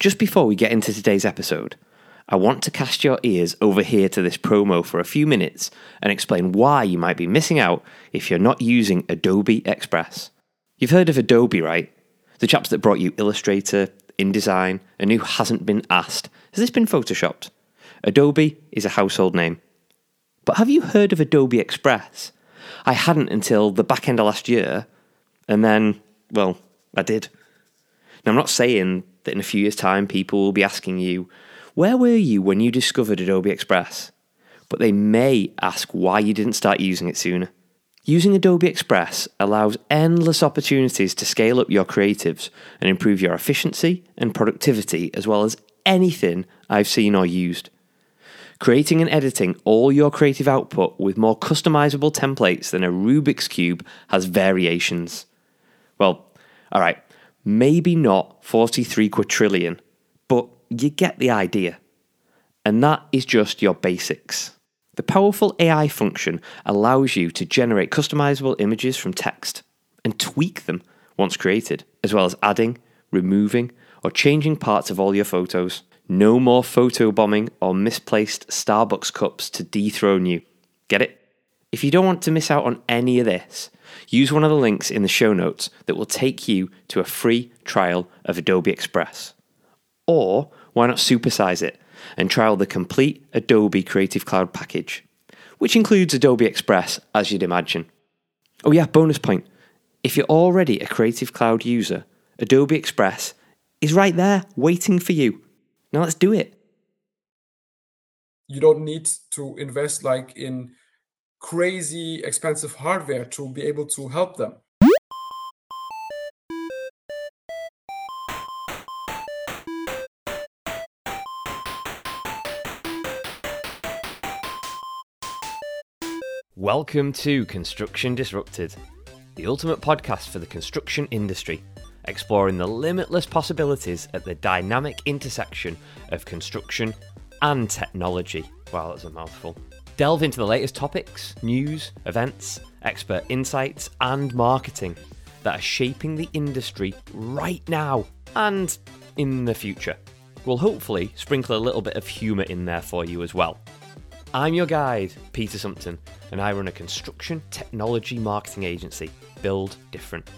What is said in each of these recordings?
Just before we get into today's episode, I want to cast your ears over here to this promo for a few minutes and explain why you might be missing out if you're not using Adobe Express. You've heard of Adobe, right? The chaps that brought you Illustrator, InDesign, and who hasn't been asked, has this been photoshopped? Adobe is a household name. But have you heard of Adobe Express? I hadn't until the back end of last year, and then, well, I did. Now, I'm not saying that in a few years' time people will be asking you, where were you when you discovered Adobe Express? But they may ask why you didn't start using it sooner. Using Adobe Express allows endless opportunities to scale up your creatives and improve your efficiency and productivity as well as anything I've seen or used. Creating and editing all your creative output with more customizable templates than a Rubik's Cube has variations. Well, alright, maybe not 43 quadrillion, but you get the idea. And that is just your basics. The powerful AI function allows you to generate customizable images from text and tweak them once created, as well as adding, removing, or changing parts of all your photos. No more photo bombing or misplaced Starbucks cups to dethrone you. Get it? If you don't want to miss out on any of this, use one of the links in the show notes that will take you to a free trial of Adobe Express. Or why not supersize it and trial the complete Adobe Creative Cloud package, which includes Adobe Express, as you'd imagine. Oh, yeah, bonus point. If you're already a Creative Cloud user, Adobe Express is right there waiting for you. Now let's do it. You don't need to invest like in crazy expensive hardware to be able to help them. Welcome to Construction Disrupted, the ultimate podcast for the construction industry, exploring the limitless possibilities at the dynamic intersection of construction and technology. Wow, that's a mouthful. Delve into the latest topics, news, events, expert insights, and marketing that are shaping the industry right now and in the future. We'll hopefully sprinkle a little bit of humour in there for you as well. I'm your guide, Peter Sumpton, and I run a construction technology marketing agency, Build Different.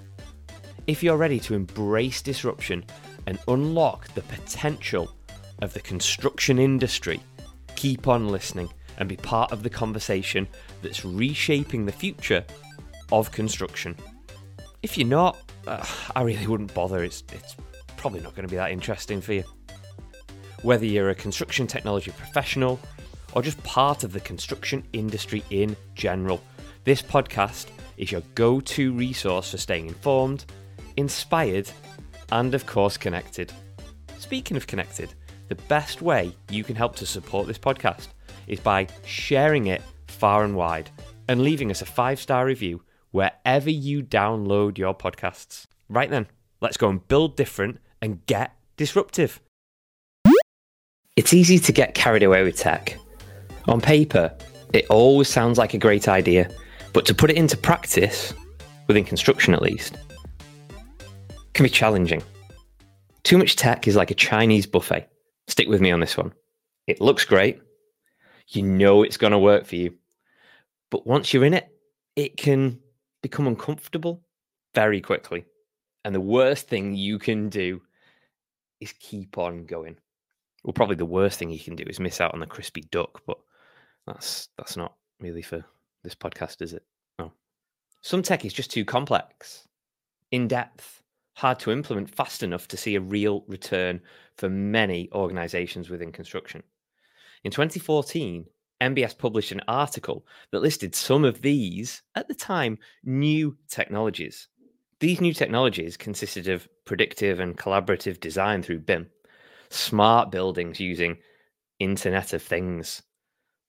If you're ready to embrace disruption and unlock the potential of the construction industry, keep on listening and be part of the conversation that's reshaping the future of construction. If you're not, uh, I really wouldn't bother. It's, it's probably not going to be that interesting for you. Whether you're a construction technology professional, or just part of the construction industry in general. This podcast is your go to resource for staying informed, inspired, and of course, connected. Speaking of connected, the best way you can help to support this podcast is by sharing it far and wide and leaving us a five star review wherever you download your podcasts. Right then, let's go and build different and get disruptive. It's easy to get carried away with tech on paper, it always sounds like a great idea, but to put it into practice, within construction at least, can be challenging. Too much tech is like a Chinese buffet. Stick with me on this one. It looks great. You know it's going to work for you. But once you're in it, it can become uncomfortable very quickly. And the worst thing you can do is keep on going. Well, probably the worst thing you can do is miss out on the crispy duck, but that's that's not really for this podcast, is it? No. Some tech is just too complex, in depth, hard to implement fast enough to see a real return for many organizations within construction. In 2014, NBS published an article that listed some of these, at the time, new technologies. These new technologies consisted of predictive and collaborative design through BIM, smart buildings using Internet of Things,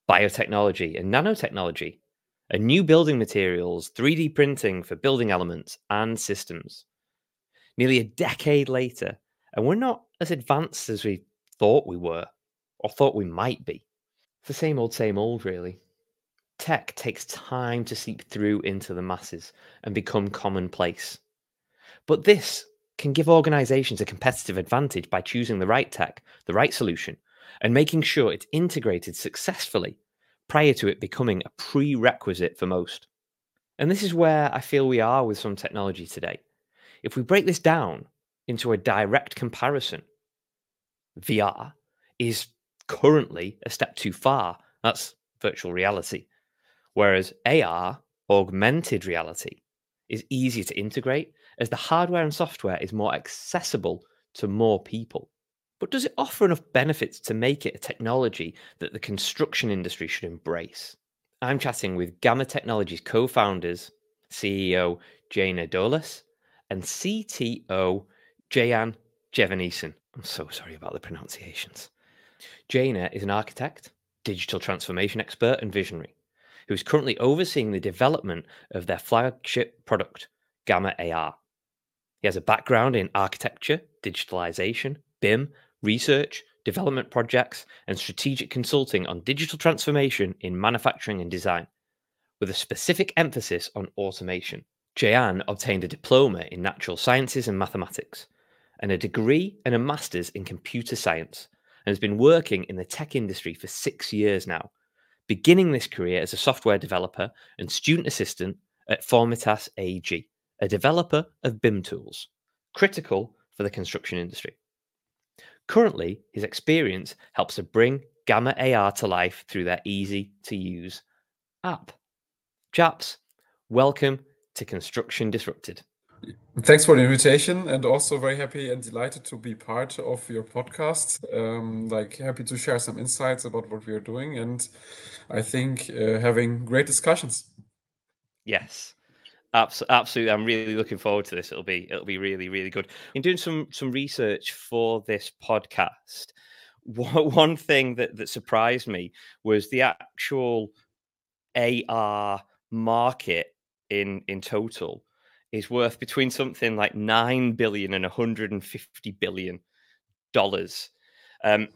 biotechnology and nanotechnology, and new building materials, 3D printing for building elements and systems. Nearly a decade later, and we're not as advanced as we thought we were or thought we might be. It's the same old, same old, really. Tech takes time to seep through into the masses and become commonplace. But this can give organizations a competitive advantage by choosing the right tech, the right solution, and making sure it's integrated successfully prior to it becoming a prerequisite for most. And this is where I feel we are with some technology today. If we break this down into a direct comparison, VR is currently a step too far. That's virtual reality. Whereas AR, augmented reality, is easier to integrate as the hardware and software is more accessible to more people. But does it offer enough benefits to make it a technology that the construction industry should embrace? I'm chatting with Gamma Technologies co founders, CEO Jana Dolis and CTO Jayan Jevannesan. I'm so sorry about the pronunciations. Jana is an architect, digital transformation expert, and visionary who is currently overseeing the development of their flagship product, Gamma AR. He has a background in architecture, digitalization, BIM, research, development projects, and strategic consulting on digital transformation in manufacturing and design, with a specific emphasis on automation. Jayan obtained a diploma in natural sciences and mathematics, and a degree and a master's in computer science, and has been working in the tech industry for six years now, beginning this career as a software developer and student assistant at Formitas AG, a developer of BIM tools, critical for the construction industry. Currently, his experience helps to bring Gamma AR to life through their easy to use app. Chaps, welcome to Construction Disrupted. Thanks for the invitation, and also very happy and delighted to be part of your podcast. Um, like happy to share some insights about what we are doing, and I think uh, having great discussions. Yes, absolutely. I'm really looking forward to this. It'll be it'll be really really good. In doing some some research for this podcast, one thing that that surprised me was the actual AR market in in total is worth between something like 9 billion and 150 billion dollars. Um,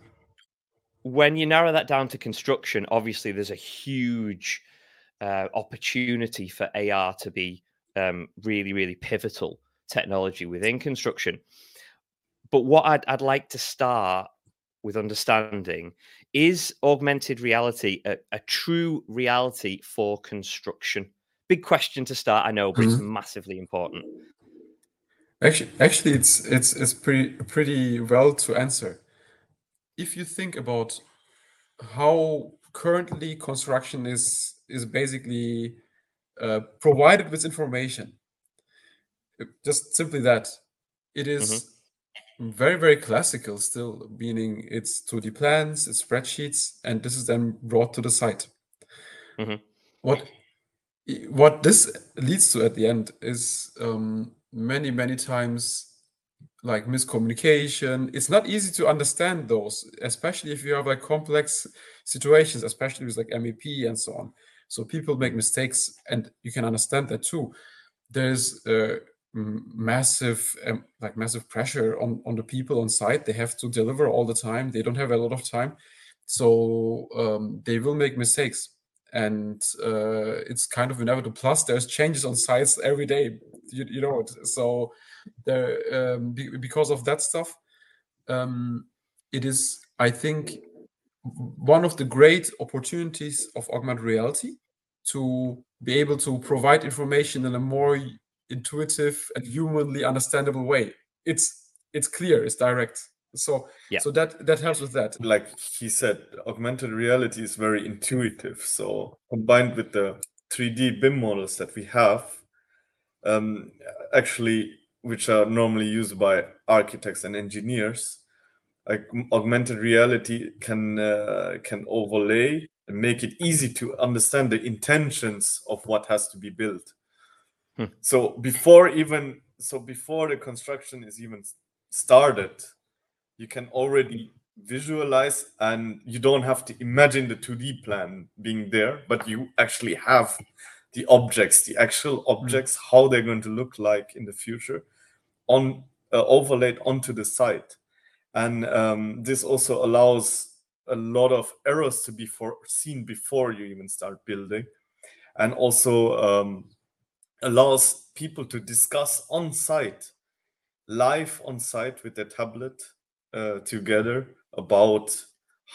when you narrow that down to construction obviously there's a huge uh, opportunity for ar to be um, really really pivotal technology within construction. But what I'd, I'd like to start with understanding is augmented reality a, a true reality for construction big question to start. I know, but mm-hmm. it's massively important. Actually, actually, it's it's it's pretty pretty well to answer. If you think about how currently construction is is basically uh, provided with information, just simply that it is mm-hmm. very very classical still, meaning it's 2D plans, it's spreadsheets, and this is then brought to the site. Mm-hmm. What what this leads to at the end is um, many many times like miscommunication. It's not easy to understand those especially if you have like complex situations especially with like mep and so on. So people make mistakes and you can understand that too. There's a massive um, like massive pressure on on the people on site. They have to deliver all the time. They don't have a lot of time. So um, they will make mistakes and uh, it's kind of inevitable. Plus, there's changes on sites every day. You, you know, so there um, be, because of that stuff, um, it is I think one of the great opportunities of augmented reality to be able to provide information in a more intuitive and humanly understandable way. It's it's clear, it's direct. So yeah. so that that helps with that. Like he said, augmented reality is very intuitive. So combined with the 3D BIM models that we have, um, actually, which are normally used by architects and engineers, like augmented reality can uh, can overlay and make it easy to understand the intentions of what has to be built. Hmm. So before even so before the construction is even started, you can already visualize and you don't have to imagine the 2D plan being there, but you actually have the objects, the actual mm. objects, how they're going to look like in the future on uh, overlaid onto the site. And um, this also allows a lot of errors to be foreseen before you even start building and also um, allows people to discuss on site live on site with their tablet uh, together about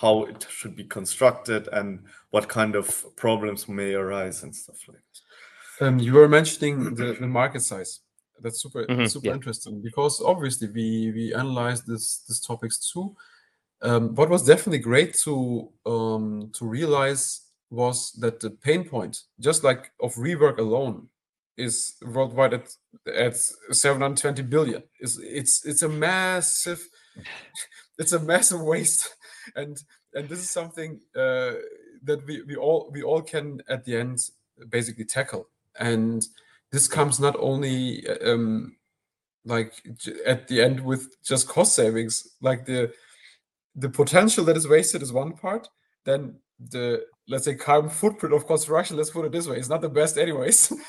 how it should be constructed and what kind of problems may arise and stuff like that. Um, you were mentioning the, the market size. That's super Mhm, super yeah. interesting because obviously we we analyzed this these topics too. Um, what was definitely great to um, to realize was that the pain point, just like of rework alone, is worldwide at at 720 billion. Is it's it's a massive it's a massive waste, and and this is something uh, that we we all we all can at the end basically tackle. And this comes not only um, like at the end with just cost savings like the the potential that is wasted is one part. Then the let's say carbon footprint of construction let's put it this way it's not the best anyways.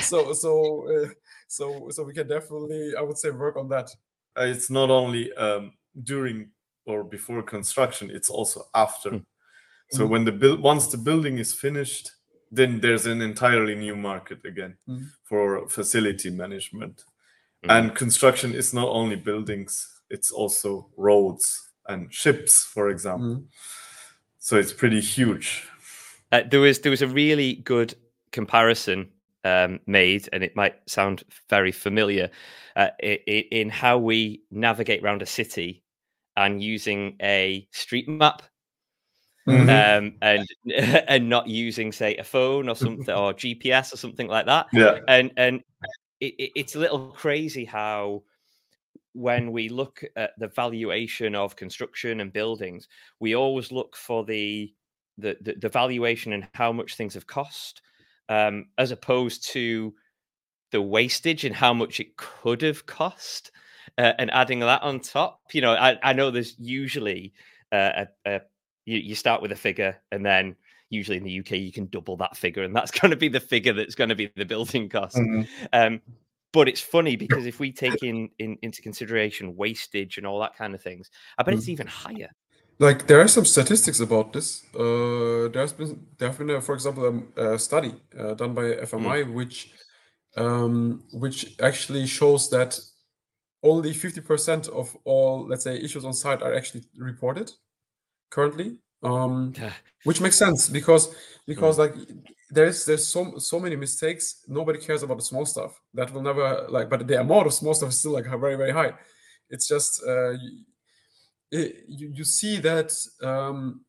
So so uh, so so we can definitely i would say work on that. Uh, it's not only um, during or before construction it's also after Mm. so Mhm. when the build once the building is finished then there's an entirely new market again Mhm. for facility management Mhm. and construction is not only buildings it's also roads and ships for example Mhm. so it's pretty huge Uh, there was there was a really good comparison um, made, and it might sound very familiar uh, i- i- in how we navigate around a city and using a street map Mhm. um, and and not using say a phone or something or GPS or something like that. yeah And and it, it, it's a little crazy how when we look at the valuation of construction and buildings, we always look for the the the, the valuation and how much things have cost, um, as opposed to the wastage and how much it could have cost, uh, and adding that on top. You know, I, I know there's usually uh, a, a you, you start with a figure and then usually in the UK you can double that figure and that's going to be the figure that's going to be the building cost. Mhm. Um, but it's funny because if we take in, in into consideration wastage and all that kind of things, I bet it's Mhm. even higher. Like there are some statistics about this. Uh there's been there have been a, for example um, a, study uh, done by fmi which um which actually shows that only 50% of all let's say issues on site are actually reported currently um which makes sense because because like there's there's so so many mistakes. Nobody cares about the small stuff. That will never like but the amount of small stuff is still like very very high. It's just uh you, you, you see that um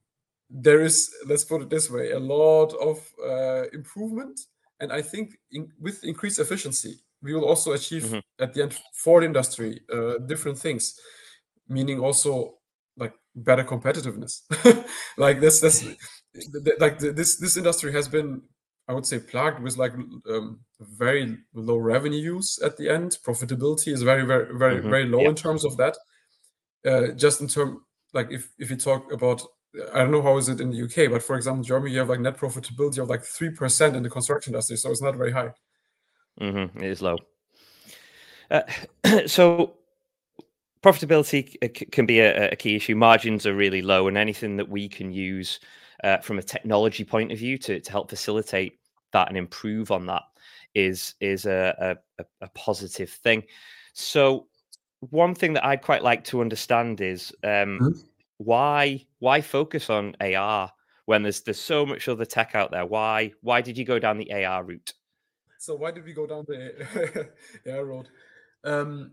there is let's put it this way a lot of uh, improvement. And i think in, with increased efficiency we will also achieve Mhm. at the end for the industry uh, different things meaning also like better competitiveness. Like this this th- th- like this this industry has been i would say plagued with like um, very low revenues at the end. Profitability is very very very Mhm, very low yeah. in terms of that uh, just in term like if if you talk about I don't know how is it in the UK, but for example, Germany, you have like net profitability of like three percent in the construction industry, so it's not very high. hmm It is low. Uh, so profitability c- can be a, a key issue. Margins are really low, and anything that we can use uh, from a technology point of view to, to help facilitate that and improve on that is is a, a- a positive thing. So one thing that I'd quite like to understand is um, Mhm. why why focus on AR when there's there's so much other tech out there. Why why did you go down the AR route? So why did we go down the air road? Um,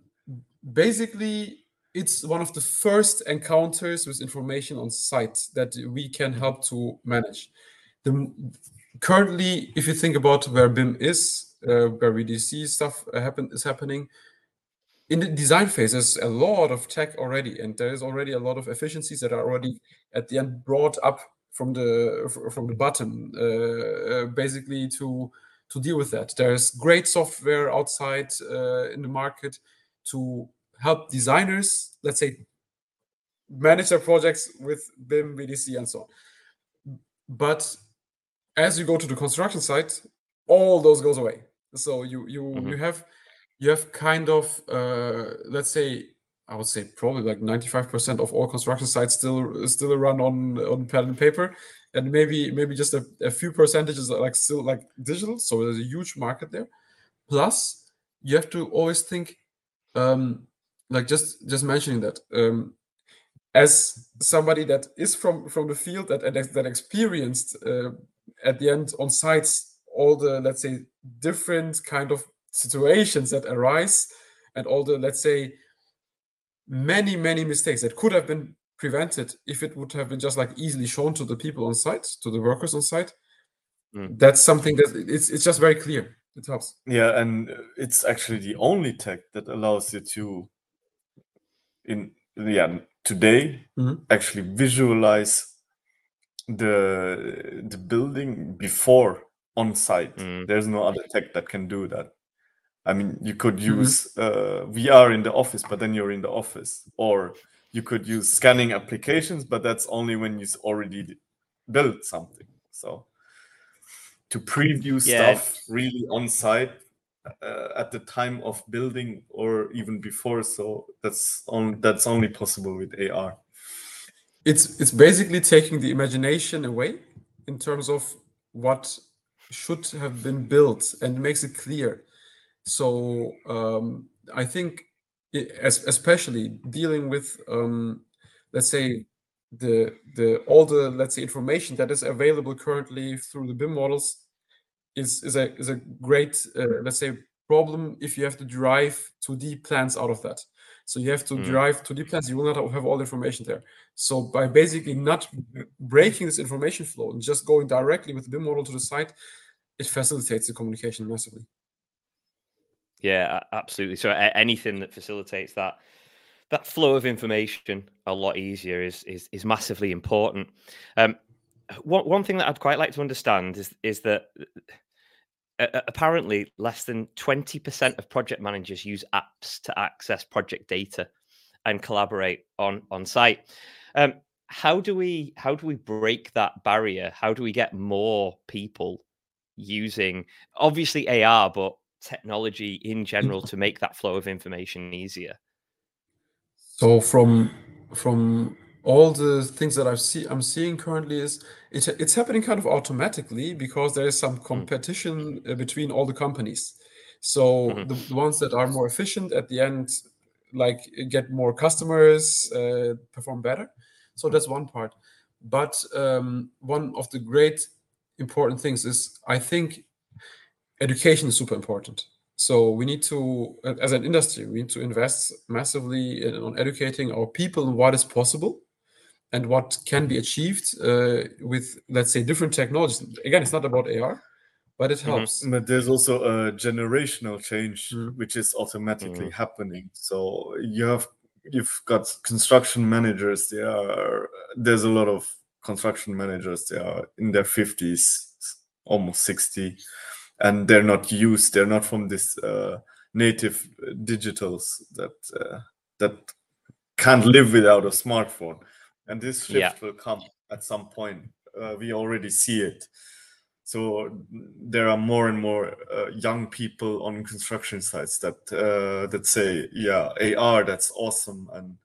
basically, it's one of the first encounters with information on site that we can help to manage. The, currently, if you think about where BIM is, uh, where VDC stuff happen is happening, in the design phase, there's a lot of tech already, and there is already a lot of efficiencies that are already at the end brought up from the from the bottom, uh, uh, basically to to deal with that. There's great software outside uh, in the market to help designers, let's say, manage their projects with BIM, VDC and so on. But as you go to the construction site, all those goes away. So you you Mhm. you have you have kind of uh, let's say I would say probably like 95% of all construction sites still still run on on pen and paper, and maybe maybe just a, a few percentages are like still like digital. So there's a huge market there. Plus, you have to always think um, like just just mentioning that um, as somebody that is from from the field that that experienced uh, at the end on sites all the let's say different kind of situations that arise and all the let's say many many mistakes that could have been prevented if it would have been just like easily shown to the people on site to the workers on site mm. that's something that it's it's just very clear it helps yeah and it's actually the only tech that allows you to in yeah today mm-hmm. actually visualize the the building before on site Mm. there's no other tech that can do that i mean you could Mhm. use uh, vr in the office but then you're in the office or you could use scanning applications but that's only when you already built something so to preview Yeah. stuff really on site uh, at the time of building or even before so that's on that's only possible with ar it's it's basically taking the imagination away in terms of what should have been built and makes it clear so um, i think i- as, especially dealing with um, let's say the the all the let's say information that is available currently through the BIM models is is a is a great uh, let's say problem if you have to derive 2D plans out of that. So you have to Mm. derive 2D plans. You will not have all the information there. So by basically not breaking this information flow and just going directly with the BIM model to the site, it facilitates the communication massively. Yeah, absolutely. So anything that facilitates that that flow of information a lot easier is is is massively important. Um, one one thing that I'd quite like to understand is is that uh, uh, apparently less than twenty percent of project managers use apps to access project data and collaborate on on site. Um, how do we how do we break that barrier? How do we get more people using obviously AR, but technology in general to make that flow of information easier? So from from all the things that I've see I'm seeing currently is it, it's happening kind of automatically because there is some competition uh, between all the companies. So Mhm. the, the ones that are more efficient at the end, like get more customers, uh, perform better. So that's one part. But um, one of the great important things is I think education is super important. So we need to, uh, as an industry, we need to invest massively in, on educating our people on what is possible and what can be achieved uh, with, let's say, different technologies. Again, it's not about AR, but it helps. But there's also a generational change Mm. which is automatically Mm. happening. So you have you've got construction managers. They are there's a lot of construction managers. They are in their fifties, almost sixty, and they're not used. They're not from this uh, native digitals that uh, that can't live without a smartphone. And this shift Yeah. will come at some point. Uh, we already see it. So there are more and more uh, young people on construction sites that uh, that say, "Yeah, AR, that's awesome," and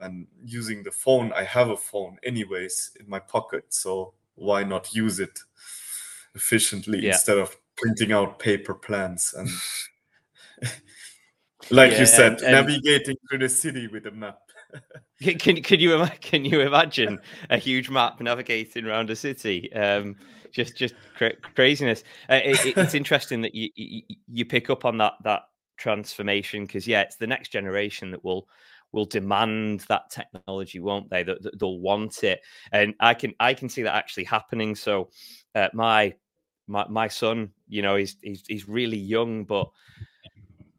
and using the phone. I have a phone anyways in my pocket, so why not use it efficiently Yeah. instead of printing out paper plans and, like Yeah, you said, and- and- navigating through the city with a map. Can, can you can you imagine a huge map navigating around a city? Um, just just cra- craziness. Uh, it, it- it's interesting that you, you you pick up on that that transformation because yeah, it's the next generation that will will demand that technology, won't they? That, that they'll want it, and I can I can see that actually happening. So uh, my my my son, you know, he's he's he's really young, but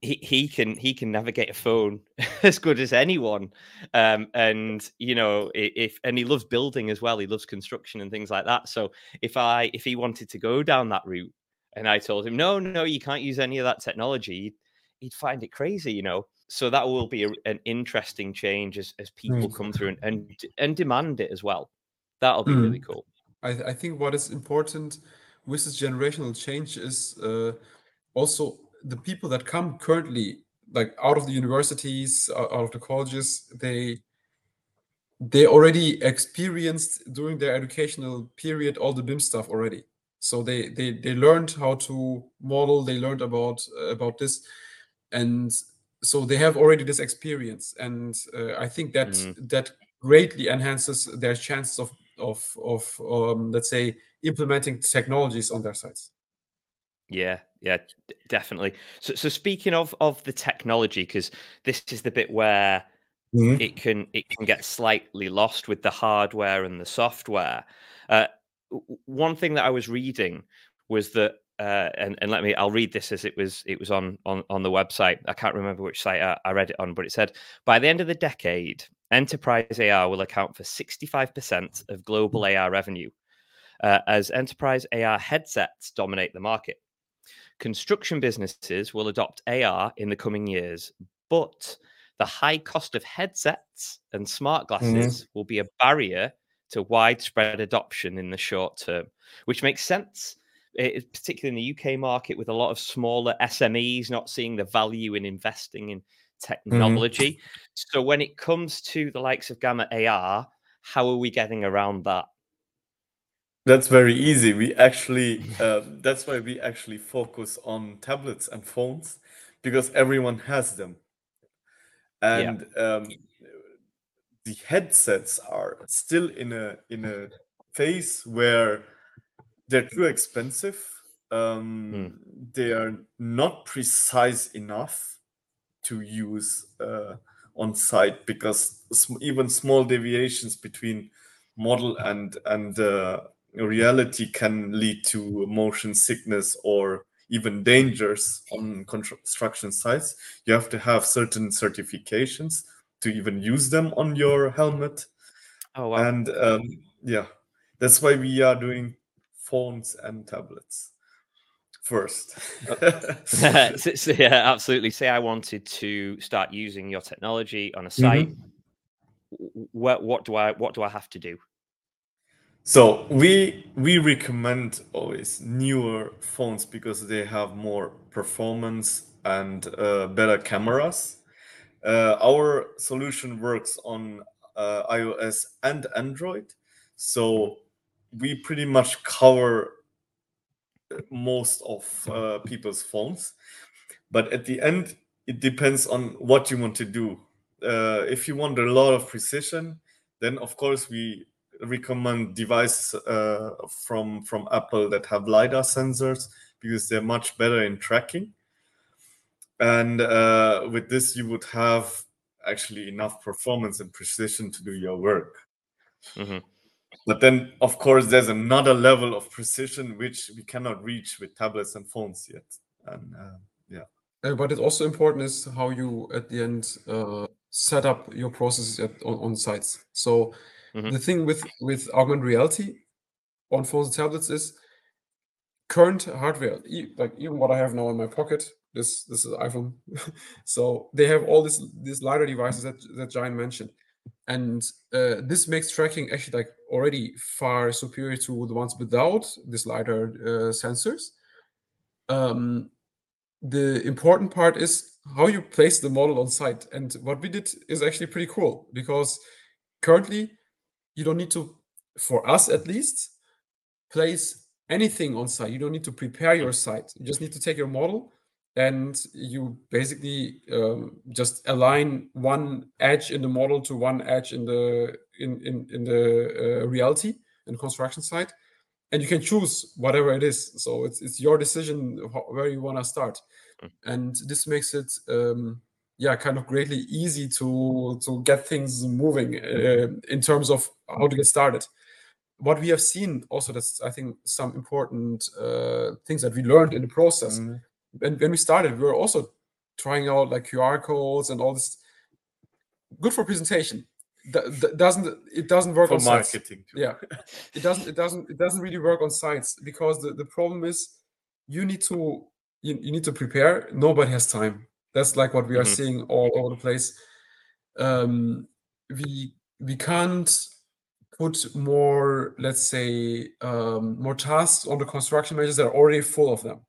he, he can he can navigate a phone as good as anyone. Um and you know if and he loves building as well he loves construction and things like that. So if i if he wanted to go down that route and i told him no no you can't use any of that technology he'd, he'd find it crazy you know? So that will be a, an interesting change as, as people Mm. come through and, and and demand it as well. That'll be Mm. really cool. I, I think what is important with this generational change is uh, also the people that come currently like out of the universities out of the colleges they they already experienced during their educational period all the BIM stuff already so they they they learned how to model they learned about uh, about this and so they have already this experience, and uh, I think that Mhm. that greatly enhances their chances of of of um, let's say implementing technologies on their sites. Yeah, yeah, definitely. So, so speaking of of the technology, because this is the bit where Mhm. it can it can get slightly lost with the hardware and the software. Uh, one thing that I was reading was that, uh, and and let me, I'll read this as it was it was on on on the website. I can't remember which site I, I read it on, but it said by the end of the decade, enterprise AR will account for sixty five percent of global AR revenue, uh, as enterprise AR headsets dominate the market. Construction businesses will adopt AR in the coming years, but the high cost of headsets and smart glasses will be a barrier to widespread adoption in the short term, which makes sense, eh, particularly in the UK market with a lot of smaller SMEs not seeing the value in investing in technology. So when it comes to the likes of Gamma AR, how are we getting around that? That's very easy. We actually, uh, that's why we actually focus on tablets and phones because everyone has them. And um, the headsets are still in a in a phase where they're too expensive. Um, They are not precise enough to use uh, on site because sm- even small deviations between model and and uh, reality can lead to motion sickness or even dangers on construction sites. You have to have certain certifications to even use them on your helmet. Oh wow. And um, yeah, that's why we are doing phones and tablets first. so, so, yeah, absolutely. Say I wanted to start using your technology on a site. w- What what do I what do I have to do? So we we recommend always newer phones because they have more performance and uh, better cameras. Uh, our solution works on uh, iOS and Android, so we pretty much cover uh, most of uh, people's phones. But at the end, it depends on what you want to do. Uh, if you want a lot of precision, then of course we recommend devices uh, from from Apple that have lidar sensors because they're much better in tracking. And uh, with this, you would have actually enough performance and precision to do your work. Mhm. But then, of course, there's another level of precision which we cannot reach with tablets and phones yet. And uh, yeah, Uh, but it's also important is how you at the end uh, set up your processes at, on, on sites. So Mhm. the thing with with augmented reality on phones and tablets is current hardware, like even what I have now in my pocket. This this is iPhone, so they have all this these lidar devices that that Jayan mentioned, and uh, this makes tracking actually like already far superior to the ones without this lidar uh, sensors. Um, the important part is how you place the model on site. And what we did is actually pretty cool because currently you don't need to, for us at least, place anything on site. You don't need to prepare your site. You just need to take your model and you basically um, just align one edge in the model to one edge in the in in, in the uh, reality in the construction site and you can choose whatever it is so it's, it's your decision where you want to start and this makes it um, yeah kind of greatly easy to to get things moving uh, in terms of how to get started. What we have seen also that's i think some important uh, things that we learned in the process. Mhm. when, when we started we were also trying out like qr codes and all this. Good for presentation. Th- th- doesn't it doesn't work for on sites marketing. too. yeah. It doesn't it doesn't it doesn't really work on sites because the, the problem is you need to you, you need to prepare. Nobody has time that's like what we are Mhm. seeing all over the place um we we can't put more let's say um more tasks on the construction managers that are already full of them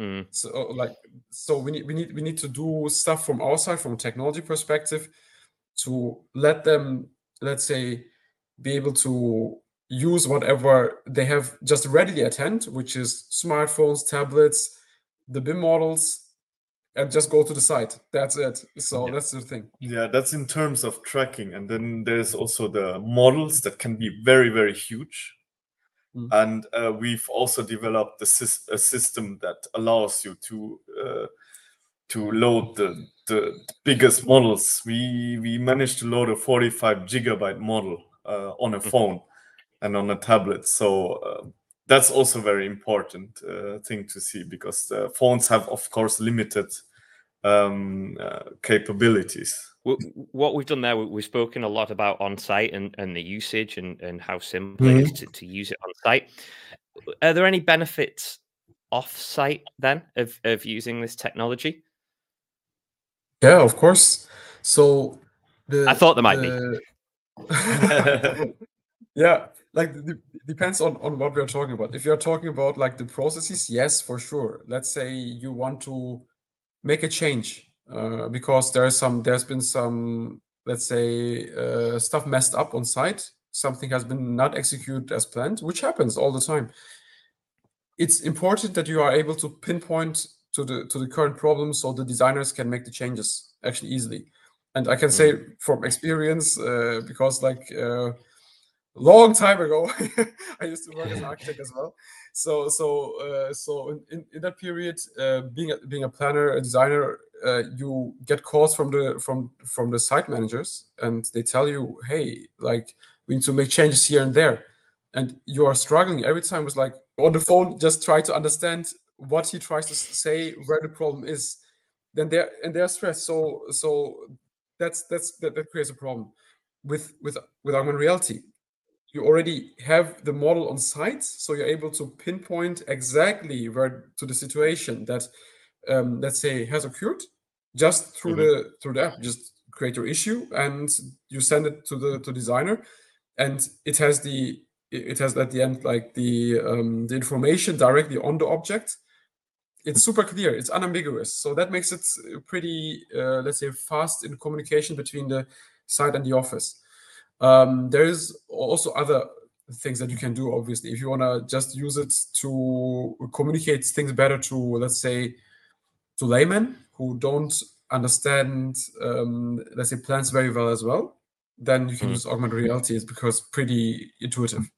Mm. so like so we need we need we need to do stuff from our side from a technology perspective to let them let's say be able to use whatever they have just readily at hand which is smartphones tablets the bim models and just go to the site. That's it. So yeah. that's the thing. Yeah, that's in terms of tracking. And then there's also the models that can be very, very huge. Mm. And uh, we've also developed a, a, system that allows you to uh, to load the, the biggest models. We we managed to load a 45 gigabyte model uh, on a mm. phone and on a tablet. So uh, that's also very important uh, thing to see because the phones have of course limited um, uh, capabilities. What we've done there we've spoken a lot about on site and, and the usage and, and how simple mm-hmm. it is to, to use it on site are there any benefits off site then of, of using this technology? Yeah of course. So the, i thought there might the... be yeah like the, depends on on what we are talking about. If you're talking about like the processes yes for sure. Let's say you want to make a change uh, because there's some there's been some let's say uh, stuff messed up on site. Something has been not executed as planned which happens all the time. It's important that you are able to pinpoint to the to the current problem so the designers can make the changes actually easily. And i can say mm. from experience uh, because like uh, long time ago i used to work as an architect as well. So so uh, so in, in, in, that period uh, being a, being a planner a designer uh, you get calls from the from from the site managers and they tell you hey like we need to make changes here and there. And you are struggling. Every time was like on the phone just try to understand what he tries to say where the problem is. Then they're and they're stressed. So so that's that's that, that creates a problem with with with augmented reality you already have the model on site so you're able to pinpoint exactly where to the situation that um, let's say has occurred just through mm-hmm. the through the app. Just create your issue and you send it to the to designer. And it has the it has at the end like the um, the information directly on the object. It's super clear. It's unambiguous. So that makes it pretty uh, let's say fast in communication between the site and the office um, there's also other things that you can do obviously. If you want to just use it to communicate things better to let's say to laymen who don't understand um, let's say plans very well as well then you can mm. use augmented reality. It's because pretty intuitive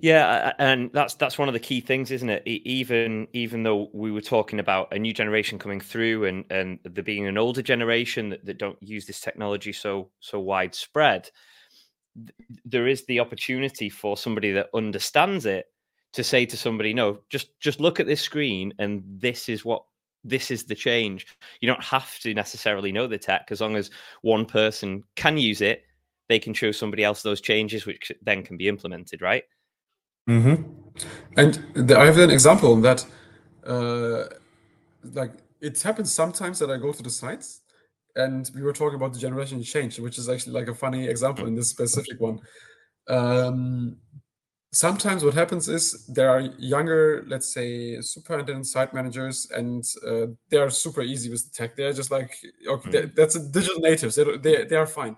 yeah, and that's that's one of the key things, isn't it? Even even though we were talking about a new generation coming through, and and there being an older generation that, that don't use this technology so so widespread, there is the opportunity for somebody that understands it to say to somebody, "No, just just look at this screen, and this is what this is the change." You don't have to necessarily know the tech, as long as one person can use it, they can show somebody else those changes, which then can be implemented, right? Mm-hmm. And the, I have an example that, uh, like, it happens sometimes that I go to the sites, and we were talking about the generation change, which is actually like a funny example in this specific one. Um, sometimes what happens is there are younger, let's say, superintendent site managers, and uh, they are super easy with the tech. They're just like, okay, mm-hmm. that's a digital natives. They, they, they are fine.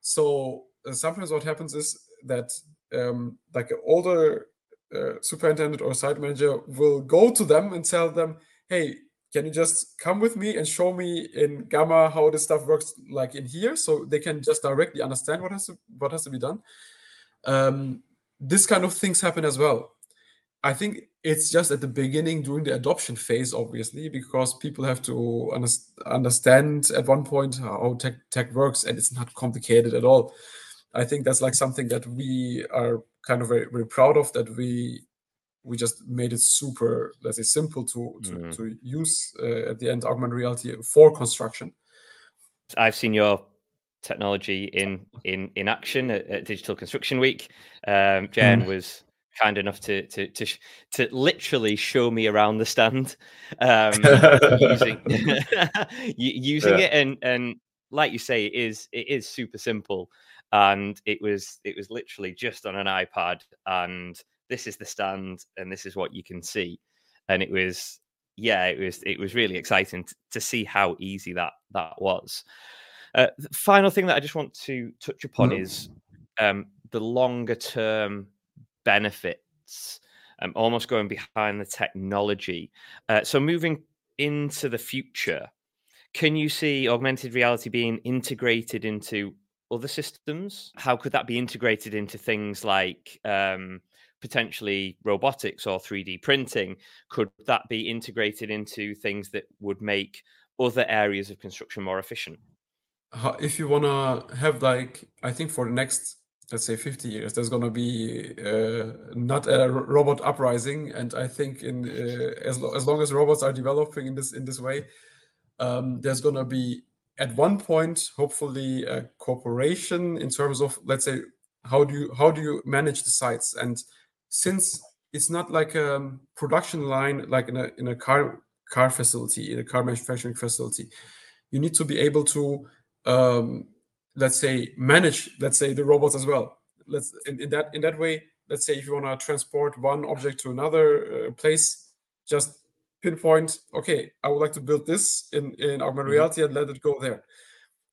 So uh, sometimes what happens is that um, like an older uh, superintendent or site manager will go to them and tell them, "Hey, can you just come with me and show me in Gamma how this stuff works, like in here, so they can just directly understand what has to what has to be done." Um, this kind of things happen as well. I think it's just at the beginning during the adoption phase, obviously, because people have to understand at one point how tech, tech works, and it's not complicated at all. I think that's like something that we are kind of very, very proud of that we we just made it super let's say simple to to, mm. to use uh, at the end augmented reality for construction i've seen your technology in in in action at, at digital construction week um jen mm. was kind enough to to to to literally show me around the stand um using using yeah. it and and like you say it is it is super simple and it was it was literally just on an iPad, and this is the stand, and this is what you can see, and it was yeah, it was it was really exciting to, to see how easy that that was. Uh, the final thing that I just want to touch upon mm-hmm. is um, the longer term benefits I'm almost going behind the technology. Uh, so moving into the future, can you see augmented reality being integrated into other systems? How could that be integrated into things like um, potentially robotics or 3D printing? Could that be integrated into things that would make other areas of construction more efficient? If you want to have, like, I think for the next, let's say, 50 years, there's going to be uh, not a robot uprising. And I think in uh, as, lo- as long as robots are developing in this in this way, um, there's going to be at one point hopefully a cooperation in terms of let's say how do you how do you manage the sites? And since it's not like a production line like in a in a car car facility in a car manufacturing facility you need to be able to um, let's say manage let's say the robots as well. Let's in, in that in that way let's say if you want to transport one object to another uh, place just pinpoint, okay, I would like to build this in, in augmented mm-hmm. reality and let it go there.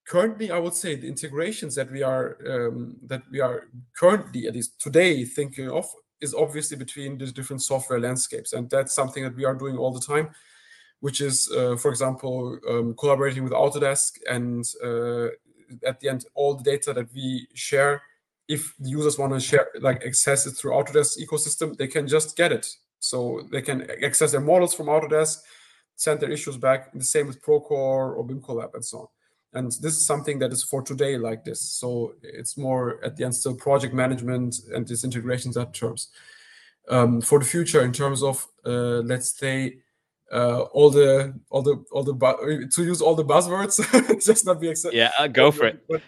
Currently, I would say the integrations that we are um, that we are currently, at least today, thinking of is obviously between these different software landscapes, and that's something that we are doing all the time. Which is, uh, for example, um, collaborating with Autodesk, and uh, at the end, all the data that we share if the users want to share like access it through Autodesk ecosystem, they can just get it so they can access their models from Autodesk, send their issues back. The same with Procore or BIM Collab and so on. And this is something that is for today like this. So it's more at the end still project management and this integrations at terms. Um, for the future, in terms of uh, let's say uh, all the all the all the bu- to use all the buzzwords, just not be accepted. Yeah, uh, go for it. But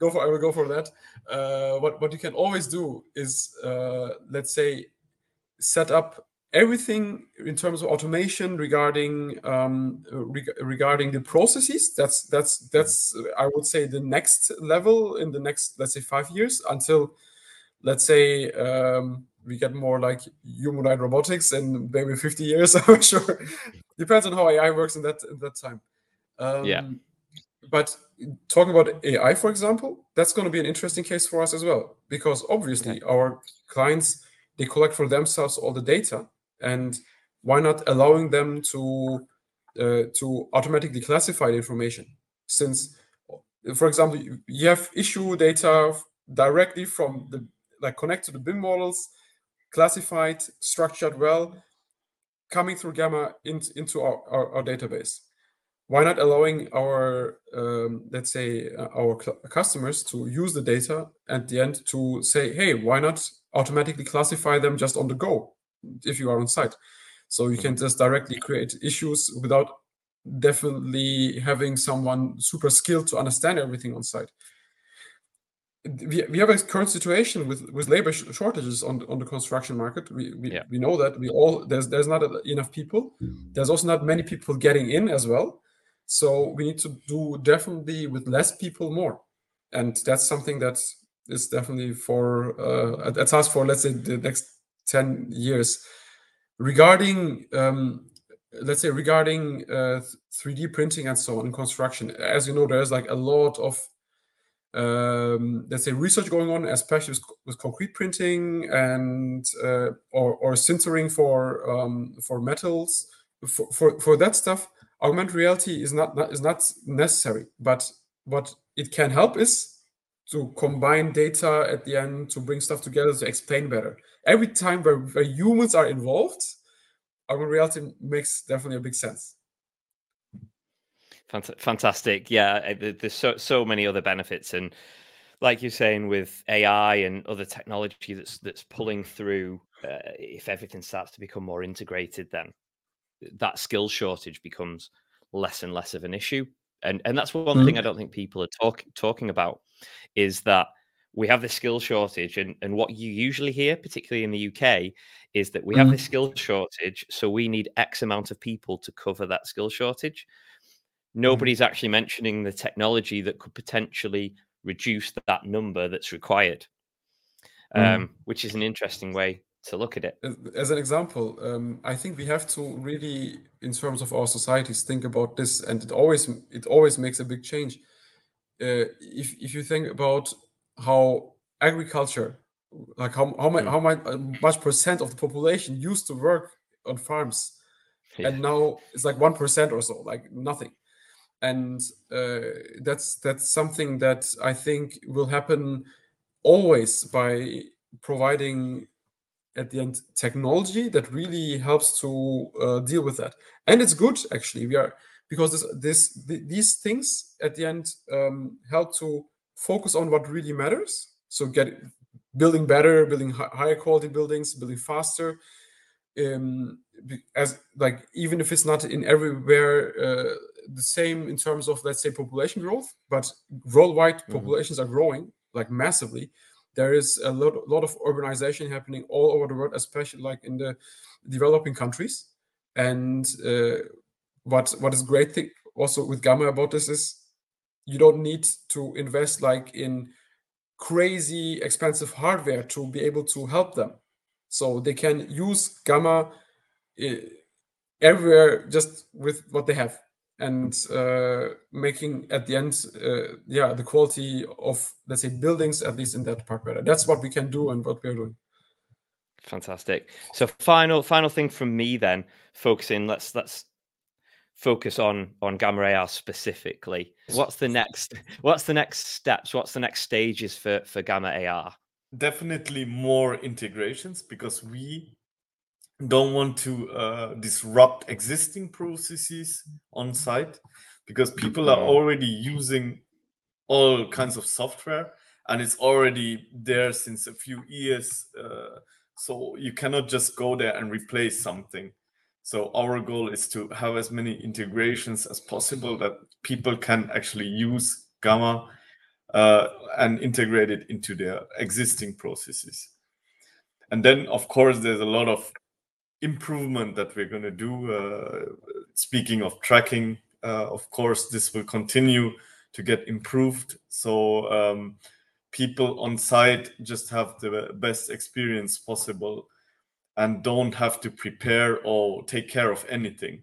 go for I will go for that. Uh, what what you can always do is uh, let's say set up everything in terms of automation regarding um, reg- regarding the processes. That's that's that's I would say the next level in the next let's say five years until let's say um, we get more like humanoid robotics in maybe 50 years. I'm sure depends on how AI works in that in that time. Um, yeah. But talking about AI, for example, that's going to be an interesting case for us as well because obviously okay. our clients they collect for themselves all the data and why not allowing them to uh, to automatically classify the information? Since for example you have issue data directly from the like connect to the BIM models classified structured well coming through gamma in, into our, our, our, database. Why not allowing our um, let's say uh, our customers to use the data at the end to say hey why not automatically classify them just on the go if you are on site. So you can mm-hmm. just directly create issues without definitely having someone super skilled to understand everything on site. We, we have a current situation with, with labor shortages on, on the construction market. We, we, yeah. we know that we all there's there's not enough people. There's also not many people getting in as well. So we need to do definitely with less people more, and that's something that is definitely for uh, a task for let's say the next 10 years. Regarding um, let's say regarding uh, 3d printing and so on construction as you know there's like a lot of um, let's say research going on especially with, with concrete printing and uh, or, or sintering for um, for metals. For, for, for that stuff augmented reality is not, not is not necessary but what it can help is to combine data at the end to bring stuff together to explain better. Every time where, where humans are involved, augmented reality makes definitely a big sense. Fantastic, yeah. There's so so many other benefits, and like you're saying, with AI and other technology that's that's pulling through, uh, if everything starts to become more integrated, then that skill shortage becomes less and less of an issue and and that's one mm-hmm. thing I don't think people are talk, talking about is that we have this skill shortage, and and what you usually hear, particularly in the UK, is that we mm-hmm. have this skill shortage, so we need X amount of people to cover that skill shortage. Mm-hmm. Nobody's mm-hmm. actually mentioning the technology that could potentially reduce that number that's required, mm-hmm. um, which is an interesting way to look at it. As an example, um, I think we have to really, in terms of our societies, think about this, and it always it always makes a big change. Uh, if if you think about how agriculture like how how, much Mm. how much, uh, much percent of the population used to work on farms Yeah. and now it's like one percent or so, like nothing. And uh, that's that's something that I think will happen always by providing at the end technology that really helps to uh, deal with that. And it's good actually. We are because this this th- these things at the end um, help to focus on what really matters. So get building better, building hi- higher quality buildings, building faster um as like even if it's not in everywhere uh, the same in terms of let's say population growth but worldwide Mhm. populations are growing like massively there is a lot, lot of urbanization happening all over the world especially like in the developing countries. And uh, what what is great thing also with gamma about this is you don't need to invest like in crazy expensive hardware to be able to help them. So they can use gamma uh, everywhere just with what they have and uh, making at the end uh, yeah the quality of let's say buildings at least in that part better that's what we can do and what we're doing Fantastic. So final final thing from me then, focusing let's let's focus on on gamma AR specifically. What's the next what's the next steps? What's the next stages for for gamma AR? definitely more integrations because we don't want to uh, disrupt existing processes on site because people are Mhm. already using all kinds of software and it's already there since a few years uh, so you cannot just go there and replace something so our goal is to have as many integrations as possible that people can actually use gamma uh, and integrate it into their existing processes. And then, of course, there's a lot of improvement that we're going to do. Uh, speaking of tracking, uh, of course, this will continue to get improved. So um, people on site just have the best experience possible and don't have to prepare or take care of anything.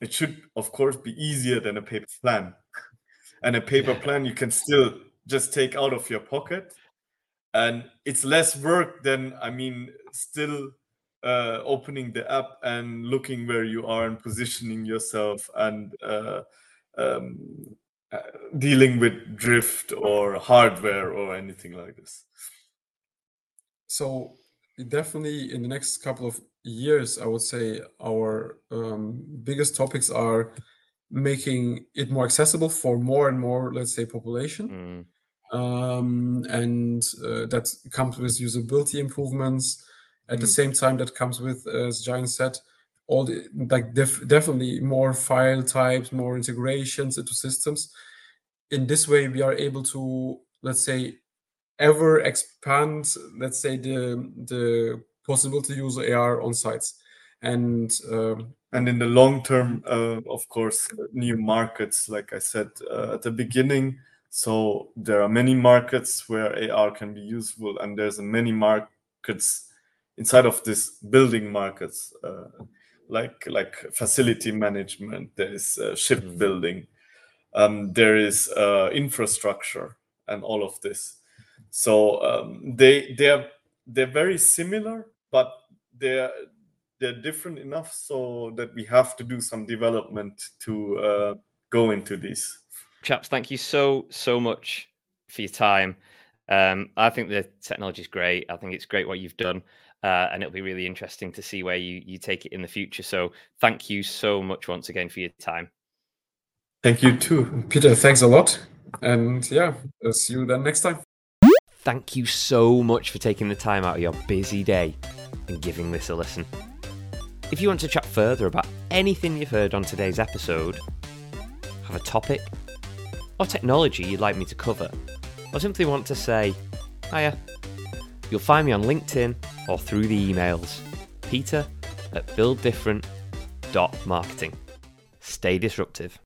It should, of course, be easier than a paper plan and a paper plan you can still just take out of your pocket and it's less work than i mean still uh, opening the app and looking where you are and positioning yourself and uh, um, uh, dealing with drift or hardware or anything like this. So definitely in the next couple of years i would say our um, biggest topics are making it more accessible for more and more let's say population. Mm, um, and uh, that comes with usability improvements at the Mm. same time that comes with as Jayan said all the like def- definitely more file types more integrations into systems. In this way we are able to let's say ever expand let's say the the possibility to use ar on sites. And um, and in the long term uh, of course new markets like i said uh, at the beginning. So there are many markets where ar can be useful and there's many markets inside of this building markets uh, like like facility management there is uh, shipbuilding um, there is uh, infrastructure and all of this so um, they they're they're very similar but they're they're different enough so that we have to do some development to uh, go into these chaps, thank you so so much for your time. Um, I think the technology is great. I think it's great what you've done, uh, and it'll be really interesting to see where you you take it in the future. So thank you so much once again for your time. thank you too peter thanks a lot and yeah uh, see you then next time Thank you so much for taking the time out of your busy day and giving this a listen. If you want to chat further about anything you've heard on today's episode, have a topic or technology you'd like me to cover, or simply want to say, hiya, you'll find me on LinkedIn or through the emails. Peter at builddifferent.marketing. Stay disruptive.